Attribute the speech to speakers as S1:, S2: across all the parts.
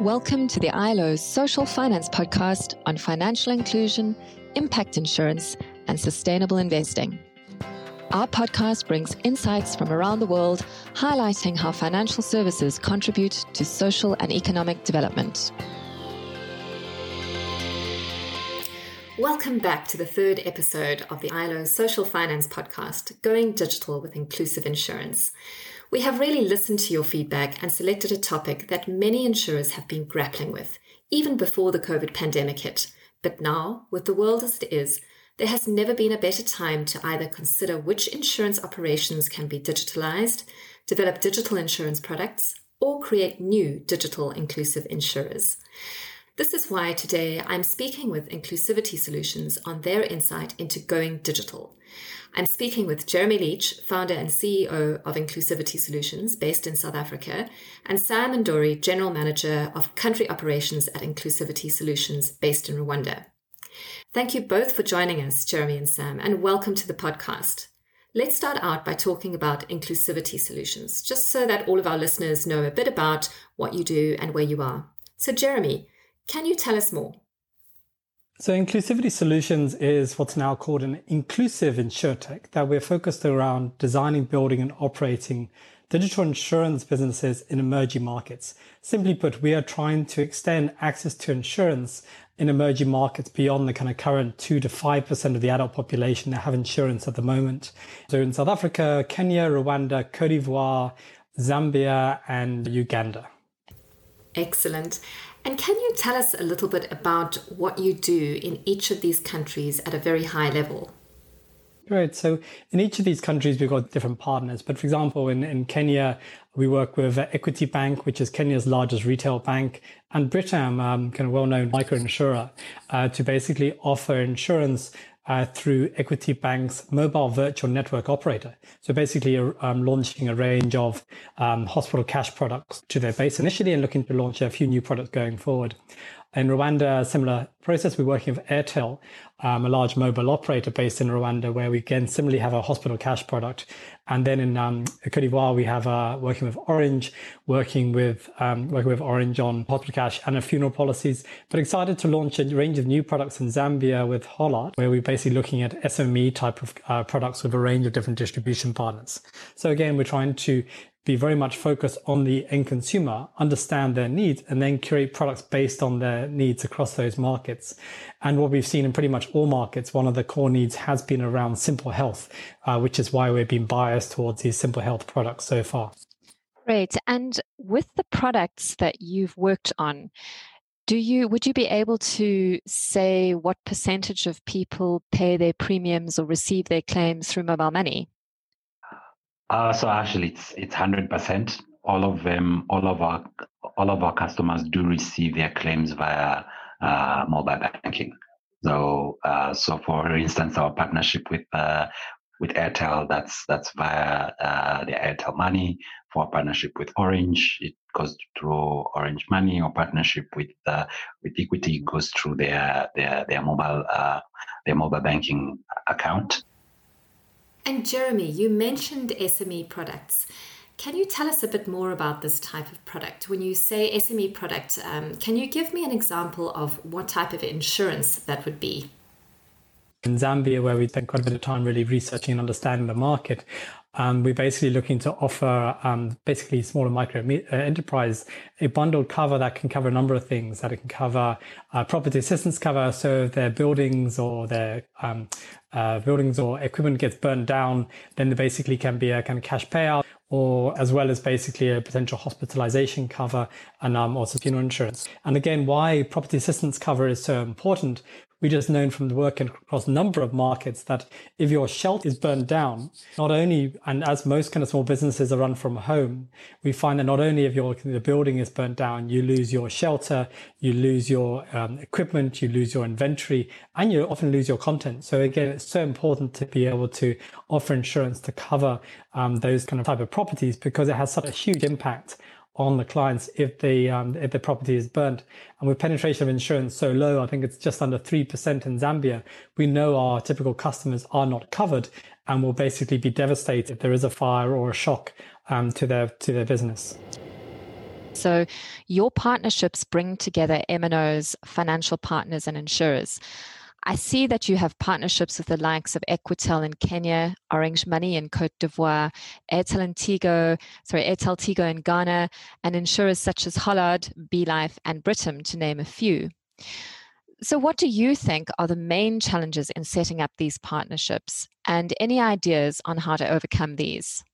S1: Welcome to the ILO's Social Finance Podcast on financial inclusion, impact insurance, and sustainable investing. Our podcast brings insights from around the world, highlighting how financial services contribute to social and economic development. Welcome back to the third episode of the ILO Social Finance Podcast, Going Digital with Inclusive Insurance. We have really listened to your feedback and selected a topic that many insurers have been grappling with, even before the COVID pandemic hit. But now, with the world as it is, there has never been a better time to either consider which insurance operations can be digitalized, develop digital insurance products, or create new digital inclusive insurers. This is why today I'm speaking with Inclusivity Solutions on their insight into going digital. I'm speaking with Jeremy Leach, founder and CEO of Inclusivity Solutions based in South Africa, and Sam Ndori, general manager of country operations at Inclusivity Solutions based in Rwanda. Thank you both for joining us, Jeremy and Sam, and welcome to the podcast. Let's start out by talking about Inclusivity Solutions, just so that all of our listeners know a bit about what you do and where you are. So, Jeremy, can you tell us more?
S2: So Inclusivity Solutions is what's now called an inclusive insurtech that we're focused around designing, building and operating digital insurance businesses in emerging markets. Simply put, we are trying to extend access to insurance in emerging markets beyond the kind of current two to 5% of the adult population that have insurance at the moment. So in South Africa, Kenya, Rwanda, Cote d'Ivoire, Zambia and Uganda.
S1: Excellent. And can you tell us a little bit about what you do in each of these countries at a very high level?
S2: Right. So in each of these countries, we've got different partners. But for example, in, in Kenya, we work with Equity Bank, which is Kenya's largest retail bank, and Britam, um, kind of well-known micro insurer, uh, to basically offer insurance uh, through Equity Bank's mobile virtual network operator. So basically um, launching a range of um, hospital cash products to their base initially and looking to launch a few new products going forward. In Rwanda, similar process. We're working with Airtel, um, a large mobile operator based in Rwanda, where we again similarly have a hospital cash product. And then in um, Cote d'Ivoire, we have uh, working with Orange, working with um, working with Orange on hospital cash and a funeral policies. But excited to launch a range of new products in Zambia with Hollard, where we're basically looking at SME type of uh, products with a range of different distribution partners. So again, we're trying to be very much focused on the end consumer, understand their needs, and then create products based on their needs across those markets. And what we've seen in pretty much all markets, one of the core needs has been around simple health, uh, which is why we've been biased towards these simple health products so far.
S1: Great. And with the products that you've worked on, do you would you be able to say what percentage of people pay their premiums or receive their claims through mobile money?
S3: Uh, so actually, it's it's hundred percent. All of them, all of our all of our customers do receive their claims via uh, mobile banking. So, uh, so for instance, our partnership with uh, with Airtel, that's that's via uh, the Airtel Money. For partnership with Orange, it goes through Orange Money. Or partnership with uh, with Equity goes through their their their mobile uh, their mobile banking account.
S1: And Jeremy, you mentioned SME products. Can you tell us a bit more about this type of product? When you say SME product, um, can you give me an example of what type of insurance that would be?
S2: In Zambia, where we spent quite a bit of time really researching and understanding the market, um, we're basically looking to offer um, basically smaller micro uh, enterprise a bundled cover that can cover a number of things. That it can cover uh, property assistance cover, so if their buildings or their um, uh, buildings or equipment gets burned down, then there basically can be a kind of cash payout, or as well as basically a potential hospitalization cover and um, also funeral insurance. And again, why property assistance cover is so important we just known from the work across a number of markets that if your shelter is burned down, not only, and as most kind of small businesses are run from home, we find that not only if your the building is burnt down, you lose your shelter, you lose your um, equipment, you lose your inventory, and you often lose your content. So again, it's so important to be able to offer insurance to cover um, those kind of type of properties because it has such a huge impact on the clients if the um, if the property is burnt. And with penetration of insurance so low, I think it's just under three percent in Zambia. We know our typical customers are not covered and will basically be devastated if there is a fire or a shock um, to their to their business.
S1: So your partnerships bring together MNOs, financial partners and insurers. I see that you have partnerships with the likes of Equitel in Kenya, Orange Money in Cote d'Ivoire, Airtel and Tigo, sorry, Airtel Tigo in Ghana, and insurers such as Hollard, BeLife, and Britam, to name a few. So, what do you think are the main challenges in setting up these partnerships, and any ideas on how to overcome these?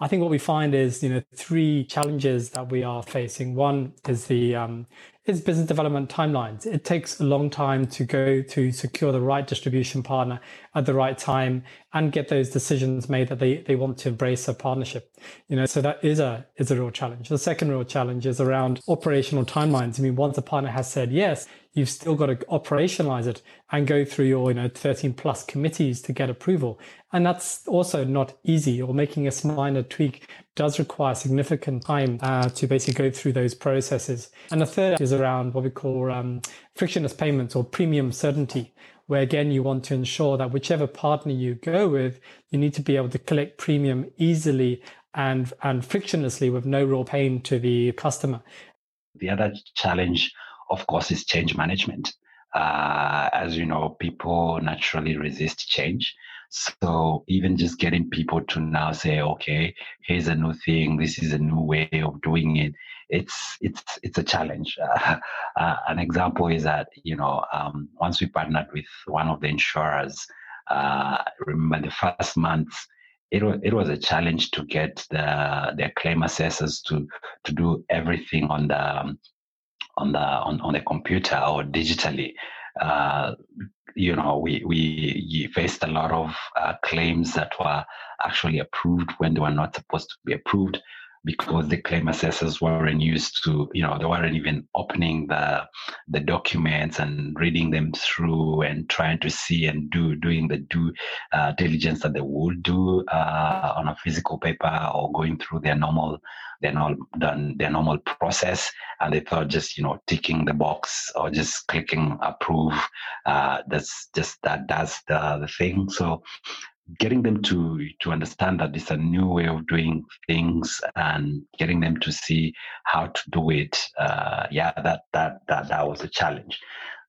S2: I think what we find is, you know, three challenges that we are facing. One is the um, is business development timelines. It takes a long time to go to secure the right distribution partner at the right time and get those decisions made that they, they want to embrace a partnership. You know, so that is a is a real challenge. The second real challenge is around operational timelines. I mean, once a partner has said yes, you've still got to operationalize it and go through your you know 13 plus committees to get approval and that's also not easy or making a minor tweak does require significant time uh, to basically go through those processes and the third is around what we call um, frictionless payments or premium certainty where again you want to ensure that whichever partner you go with you need to be able to collect premium easily and and frictionlessly with no real pain to the customer
S3: the other challenge of course, is change management. Uh, as you know, people naturally resist change. So even just getting people to now say, okay, here's a new thing, this is a new way of doing it. It's it's it's a challenge. Uh, uh, an example is that you know um, once we partnered with one of the insurers, uh, remember the first months it was it was a challenge to get the their claim assessors to to do everything on the um, on the on, on the computer or digitally. Uh, you know, we we faced a lot of uh, claims that were actually approved when they were not supposed to be approved because the claim assessors weren't used to, you know, they weren't even opening the the documents and reading them through and trying to see and do doing the due uh, diligence that they would do uh, on a physical paper or going through their normal their normal done their normal process. And they thought just you know ticking the box or just clicking approve uh, that's just that does the, the thing. So getting them to to understand that it's a new way of doing things and getting them to see how to do it uh, yeah that that that that was a challenge.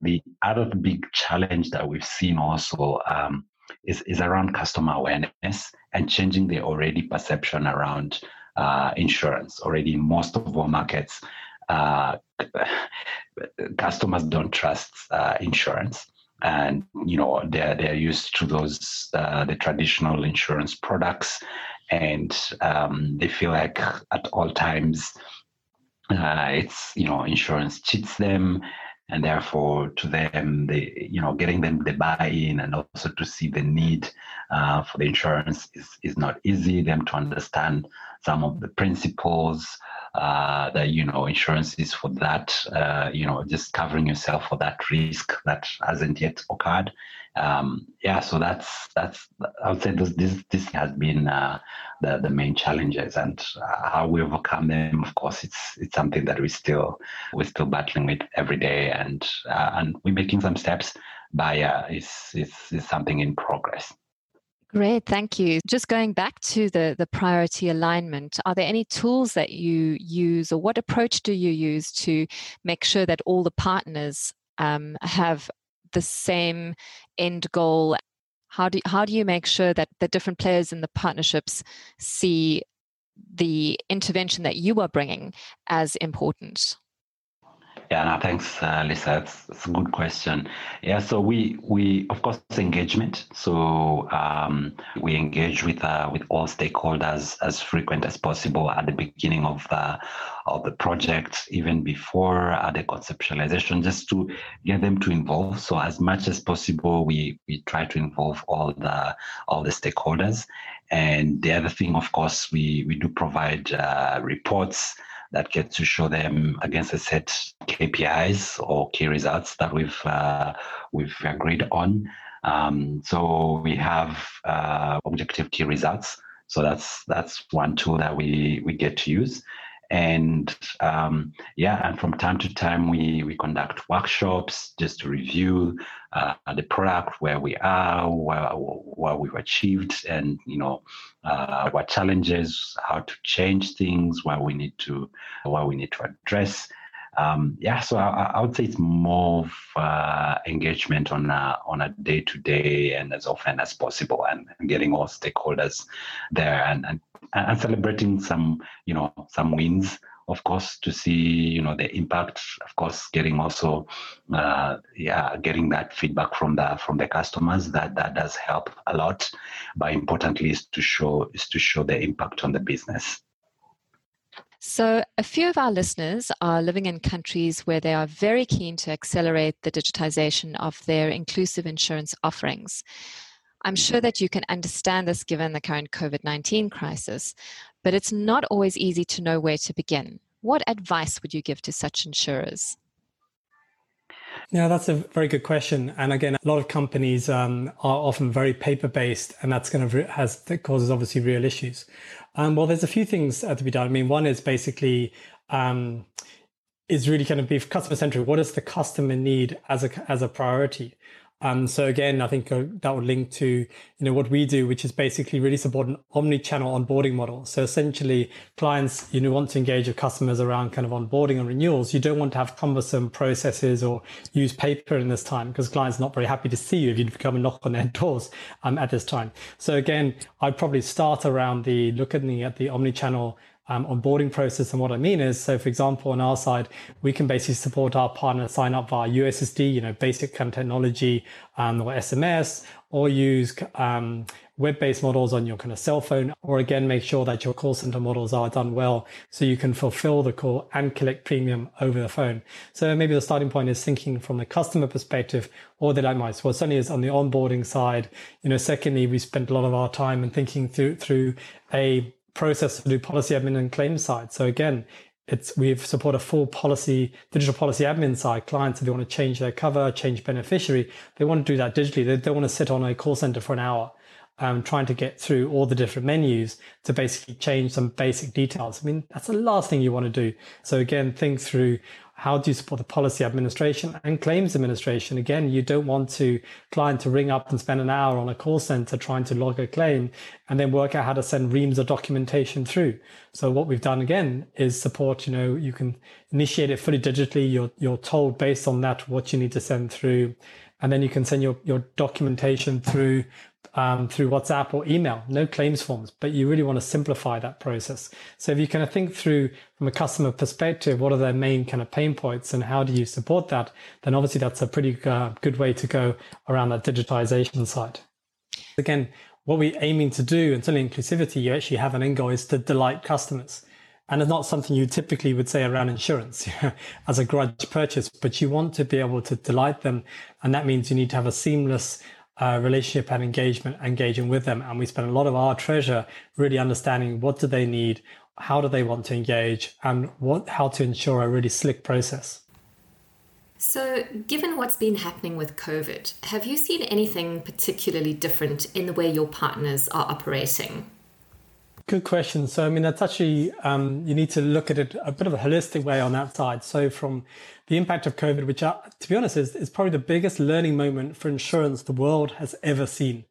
S3: The other big challenge that we've seen also um, is, is around customer awareness and changing the already perception around uh, insurance. Already in most of our markets uh, customers don't trust uh, insurance and you know they're they're used to those uh, the traditional insurance products, and um, they feel like at all times uh, it's you know insurance cheats them. And therefore to them they you know getting them the buy-in and also to see the need uh, for the insurance is, is not easy. Them to understand some of the principles uh, that you know insurance is for that uh, you know just covering yourself for that risk that hasn't yet occurred. Um, yeah so that's that's i would say this this, this has been uh, the the main challenges and uh, how we overcome them of course it's it's something that we still we're still battling with every day and uh, and we're making some steps but yeah it's, it's, it's something in progress
S1: Great, thank you. Just going back to the, the priority alignment, are there any tools that you use or what approach do you use to make sure that all the partners um, have the same end goal? How do, how do you make sure that the different players in the partnerships see the intervention that you are bringing as important?
S3: Yeah, no, thanks, uh, Lisa. It's, a good question. Yeah, so we we of course engagement. So um, we engage with uh, with all stakeholders as frequent as possible at the beginning of the of the project, even before uh, the conceptualization, just to get them to involve. So as much as possible, we we try to involve all the all the stakeholders. And the other thing, of course, we we do provide uh, reports that get to show them against a set KPIs or key results that we've uh, we've agreed on. Um, so we have uh, objective key results. So that's that's one tool that we we get to use. And um, yeah, and from time to time we we conduct workshops just to review uh, the product, where we are, where what we've achieved, and you know uh, what challenges, how to change things, where we need to what we need to address. Um, yeah, so I, I, would say it's more of uh, engagement on a, on a day to day and as often as possible, and, and getting all stakeholders there and, and and celebrating some you know some wins of course to see you know the impact. Of course getting also uh, yeah getting that feedback from the from the customers that that does help a lot. But importantly is to show is to show the impact on the business
S1: so, a few of our listeners are living in countries where they are very keen to accelerate the digitization of their inclusive insurance offerings. I'm sure that you can understand this given the current COVID 19 crisis, but it's not always easy to know where to begin. What advice would you give to such insurers?
S2: Yeah, that's a very good question. And again, a lot of companies um, are often very paper based, and that's going to has that causes obviously real issues. Um, well, there's a few things uh, to be done. I mean, one is basically um, is really kind of be customer centric. What does the customer need as a as a priority? Um, so again, I think uh, that would link to you know what we do, which is basically really support an omni-channel onboarding model. So essentially, clients you know want to engage with customers around kind of onboarding and renewals. You don't want to have cumbersome processes or use paper in this time because clients are not very happy to see you if you come and knock on their doors um, at this time. So again, I'd probably start around the looking at the omni-channel um, onboarding process. And what I mean is, so for example, on our side, we can basically support our partner sign up via USSD, you know, basic kind of technology um, or SMS, or use um, web-based models on your kind of cell phone, or again, make sure that your call center models are done well so you can fulfill the call and collect premium over the phone. So maybe the starting point is thinking from the customer perspective or the likewise. Well, certainly is on the onboarding side. You know, secondly, we spent a lot of our time and thinking through through a process to do policy admin and claims side. So again, it's we've support a full policy digital policy admin side. Clients if they want to change their cover change beneficiary they want to do that digitally. They don't want to sit on a call center for an hour um, trying to get through all the different menus to basically change some basic details. I mean that's the last thing you want to do. So again think through how do you support the policy administration and claims administration? Again, you don't want to client to ring up and spend an hour on a call center trying to log a claim and then work out how to send reams of documentation through. So what we've done again is support, you know, you can initiate it fully digitally. You're, you're told based on that what you need to send through. And then you can send your, your documentation through um, through WhatsApp or email, no claims forms, but you really want to simplify that process. So if you kind of think through from a customer perspective, what are their main kind of pain points and how do you support that? Then obviously that's a pretty uh, good way to go around that digitization side. Again, what we're aiming to do, and certainly inclusivity, you actually have an end goal is to delight customers. And it's not something you typically would say around insurance as a grudge purchase, but you want to be able to delight them. And that means you need to have a seamless uh, relationship and engagement, engaging with them. And we spend a lot of our treasure really understanding what do they need, how do they want to engage, and what how to ensure a really slick process.
S1: So, given what's been happening with COVID, have you seen anything particularly different in the way your partners are operating?
S2: Good question. So, I mean, that's actually, um, you need to look at it a bit of a holistic way on that side. So, from the impact of COVID, which, uh, to be honest, is, is probably the biggest learning moment for insurance the world has ever seen.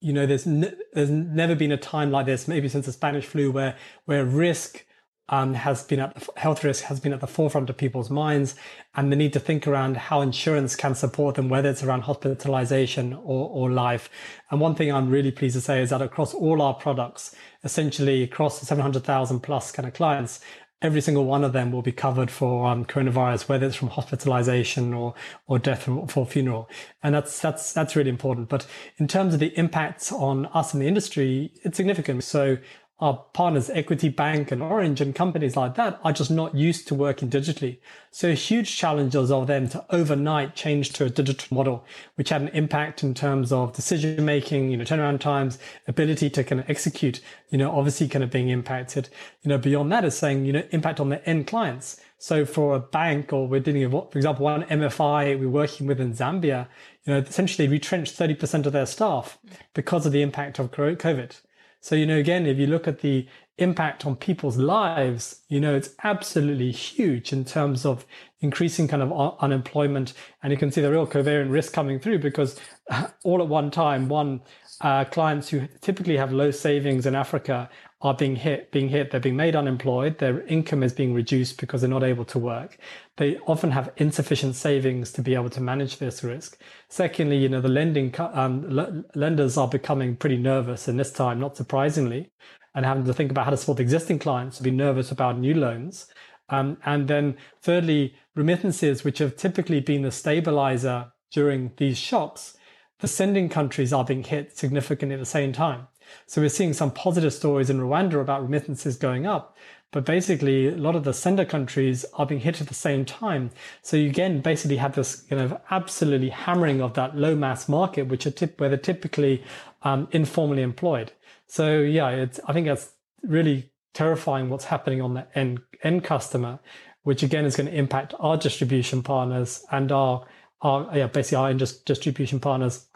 S2: You know, there's there's never been a time like this, maybe since the Spanish flu, where where risk um, has been at the, health risk has been at the forefront of people's minds, and the need to think around how insurance can support them, whether it's around hospitalization or, or life. And one thing I'm really pleased to say is that across all our products, essentially across the 700,000 plus kind of clients, every single one of them will be covered for um, coronavirus, whether it's from hospitalization or or death for funeral, and that's that's that's really important. But in terms of the impacts on us in the industry, it's significant. So our partners, Equity Bank and Orange and companies like that are just not used to working digitally. So huge challenges of them to overnight change to a digital model, which had an impact in terms of decision making, you know, turnaround times, ability to kind of execute, you know, obviously kind of being impacted. You know, beyond that is saying, you know, impact on the end clients. So for a bank or we're dealing with, for example, one MFI we're working with in Zambia, you know, essentially retrenched 30% of their staff because of the impact of COVID. So, you know, again, if you look at the impact on people's lives, you know, it's absolutely huge in terms of increasing kind of unemployment. And you can see the real covariant risk coming through because all at one time, one, uh, clients who typically have low savings in Africa are being hit, being hit. They're being made unemployed. Their income is being reduced because they're not able to work. They often have insufficient savings to be able to manage this risk. Secondly, you know, the lending um, l- lenders are becoming pretty nervous in this time, not surprisingly, and having to think about how to support existing clients to be nervous about new loans. Um, and then thirdly, remittances, which have typically been the stabilizer during these shocks, the sending countries are being hit significantly at the same time. So we're seeing some positive stories in Rwanda about remittances going up, but basically a lot of the sender countries are being hit at the same time. So you again basically have this kind of absolutely hammering of that low mass market, which are tip- where they're typically um, informally employed. So yeah, it's I think that's really terrifying what's happening on the end end customer, which again is going to impact our distribution partners and our our yeah basically our distribution partners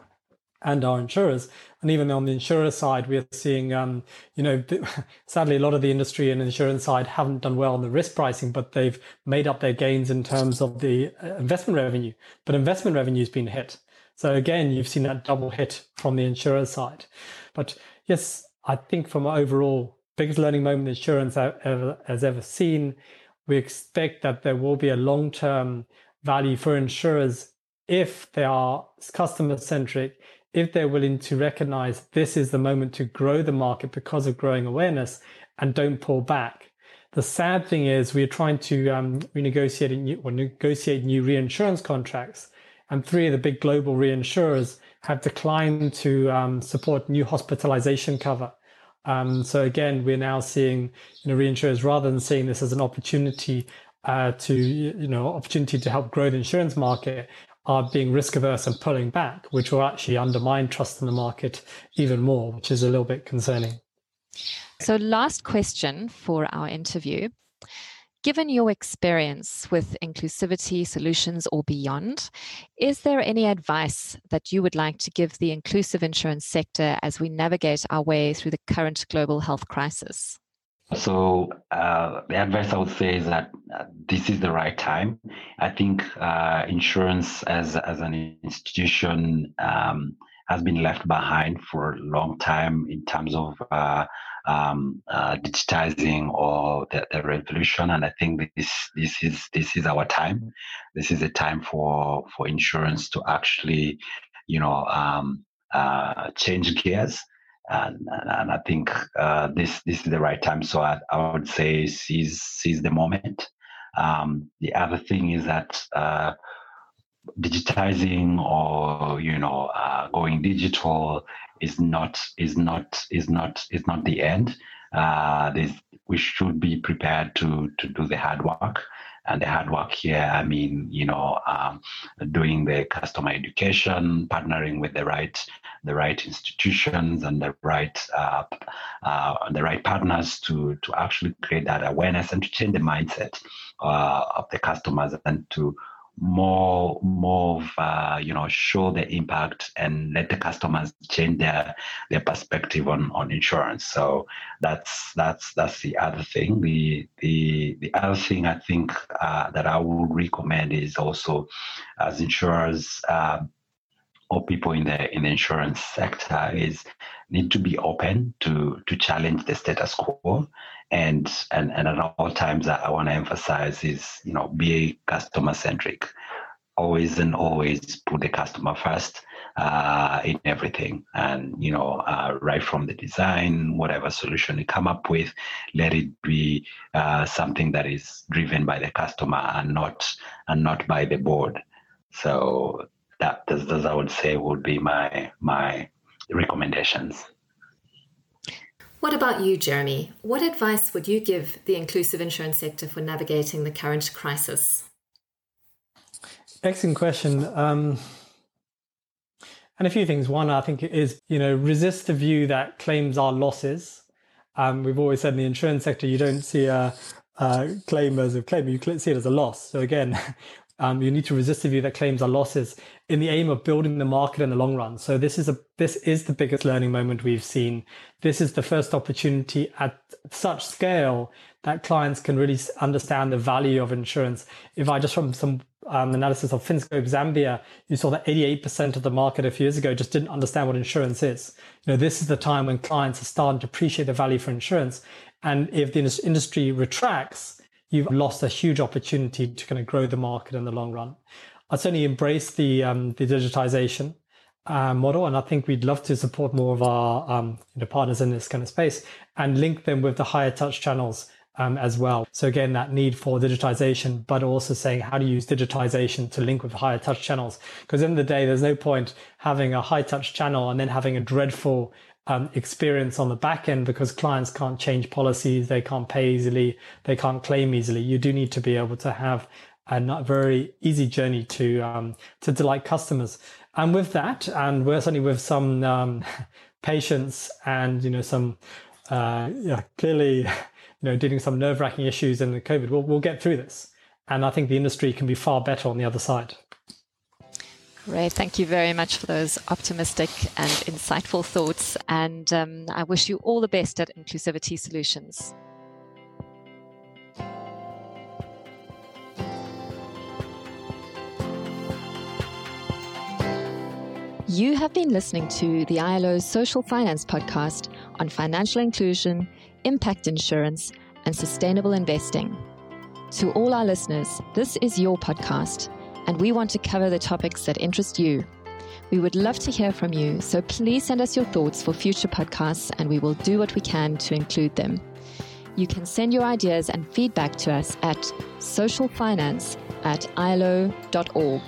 S2: and our insurers. And even on the insurer side, we're seeing, um, you know, sadly, a lot of the industry and insurance side haven't done well on the risk pricing, but they've made up their gains in terms of the uh, investment revenue. But investment revenue has been hit. So again, you've seen that double hit from the insurer side. But yes, I think from overall biggest learning moment insurance ever, has ever seen, we expect that there will be a long-term value for insurers if they are customer centric, if they're willing to recognize this is the moment to grow the market because of growing awareness and don't pull back. The sad thing is we're trying to um, renegotiate new, or negotiate new reinsurance contracts, and three of the big global reinsurers have declined to um, support new hospitalization cover. Um, so again, we're now seeing you know reinsurers rather than seeing this as an opportunity uh, to you know opportunity to help grow the insurance market, are being risk averse and pulling back, which will actually undermine trust in the market even more, which is a little bit concerning.
S1: So, last question for our interview. Given your experience with inclusivity solutions or beyond, is there any advice that you would like to give the inclusive insurance sector as we navigate our way through the current global health crisis?
S3: So uh, the advice I would say is that uh, this is the right time. I think uh, insurance as as an institution um, has been left behind for a long time in terms of uh, um, uh, digitizing or the, the, revolution. And I think this this is this is our time. This is a time for for insurance to actually, you know, um, uh, change gears and, and I think uh, this this is the right time. So I, I would say seize seize the moment. Um, the other thing is that uh, digitizing or you know uh, going digital is not is not is not is not the end. Uh, we should be prepared to to do the hard work and the hard work here, I mean, you know, um, doing the customer education, partnering with the right the right institutions and the right uh, uh, the right partners to to actually create that awareness and to change the mindset uh, of the customers and to more more of uh, you know show the impact and let the customers change their their perspective on on insurance. So that's that's that's the other thing. The the the other thing i think uh, that i would recommend is also as insurers uh, or people in the in the insurance sector is need to be open to to challenge the status quo. And and and at all times I, I want to emphasize is you know be customer centric always and always put the customer first uh, in everything. And you know uh, right from the design whatever solution you come up with let it be uh, something that is driven by the customer and not and not by the board. So that this, this i would say would be my my recommendations
S1: what about you, Jeremy? What advice would you give the inclusive insurance sector for navigating the current crisis?
S2: Excellent question. Um, and a few things. One, I think is you know resist the view that claims are losses. Um, we've always said in the insurance sector you don't see a, a claim as a claim, you see it as a loss. So again, Um, you need to resist the view that claims are losses in the aim of building the market in the long run. So this is a this is the biggest learning moment we've seen. This is the first opportunity at such scale that clients can really understand the value of insurance. If I just from some um, analysis of Finscope Zambia, you saw that 88% of the market a few years ago just didn't understand what insurance is. You know, this is the time when clients are starting to appreciate the value for insurance. And if the industry retracts, you've lost a huge opportunity to kind of grow the market in the long run. I certainly embrace the um, the digitization uh, model, and I think we'd love to support more of our um, you know, partners in this kind of space and link them with the higher touch channels um, as well. So again, that need for digitization, but also saying how to use digitization to link with higher touch channels. Because in the, the day, there's no point having a high touch channel and then having a dreadful um, experience on the back end because clients can't change policies, they can't pay easily, they can't claim easily. You do need to be able to have a not very easy journey to um, to delight customers. And with that, and we're certainly with some um, patience and you know some uh, yeah clearly you know, dealing with some nerve wracking issues in the COVID, we'll, we'll get through this. And I think the industry can be far better on the other side.
S1: Great. Thank you very much for those optimistic and insightful thoughts. And um, I wish you all the best at Inclusivity Solutions. You have been listening to the ILO's Social Finance Podcast on financial inclusion impact insurance, and sustainable investing. To all our listeners, this is your podcast, and we want to cover the topics that interest you. We would love to hear from you, so please send us your thoughts for future podcasts, and we will do what we can to include them. You can send your ideas and feedback to us at socialfinance at ilo.org.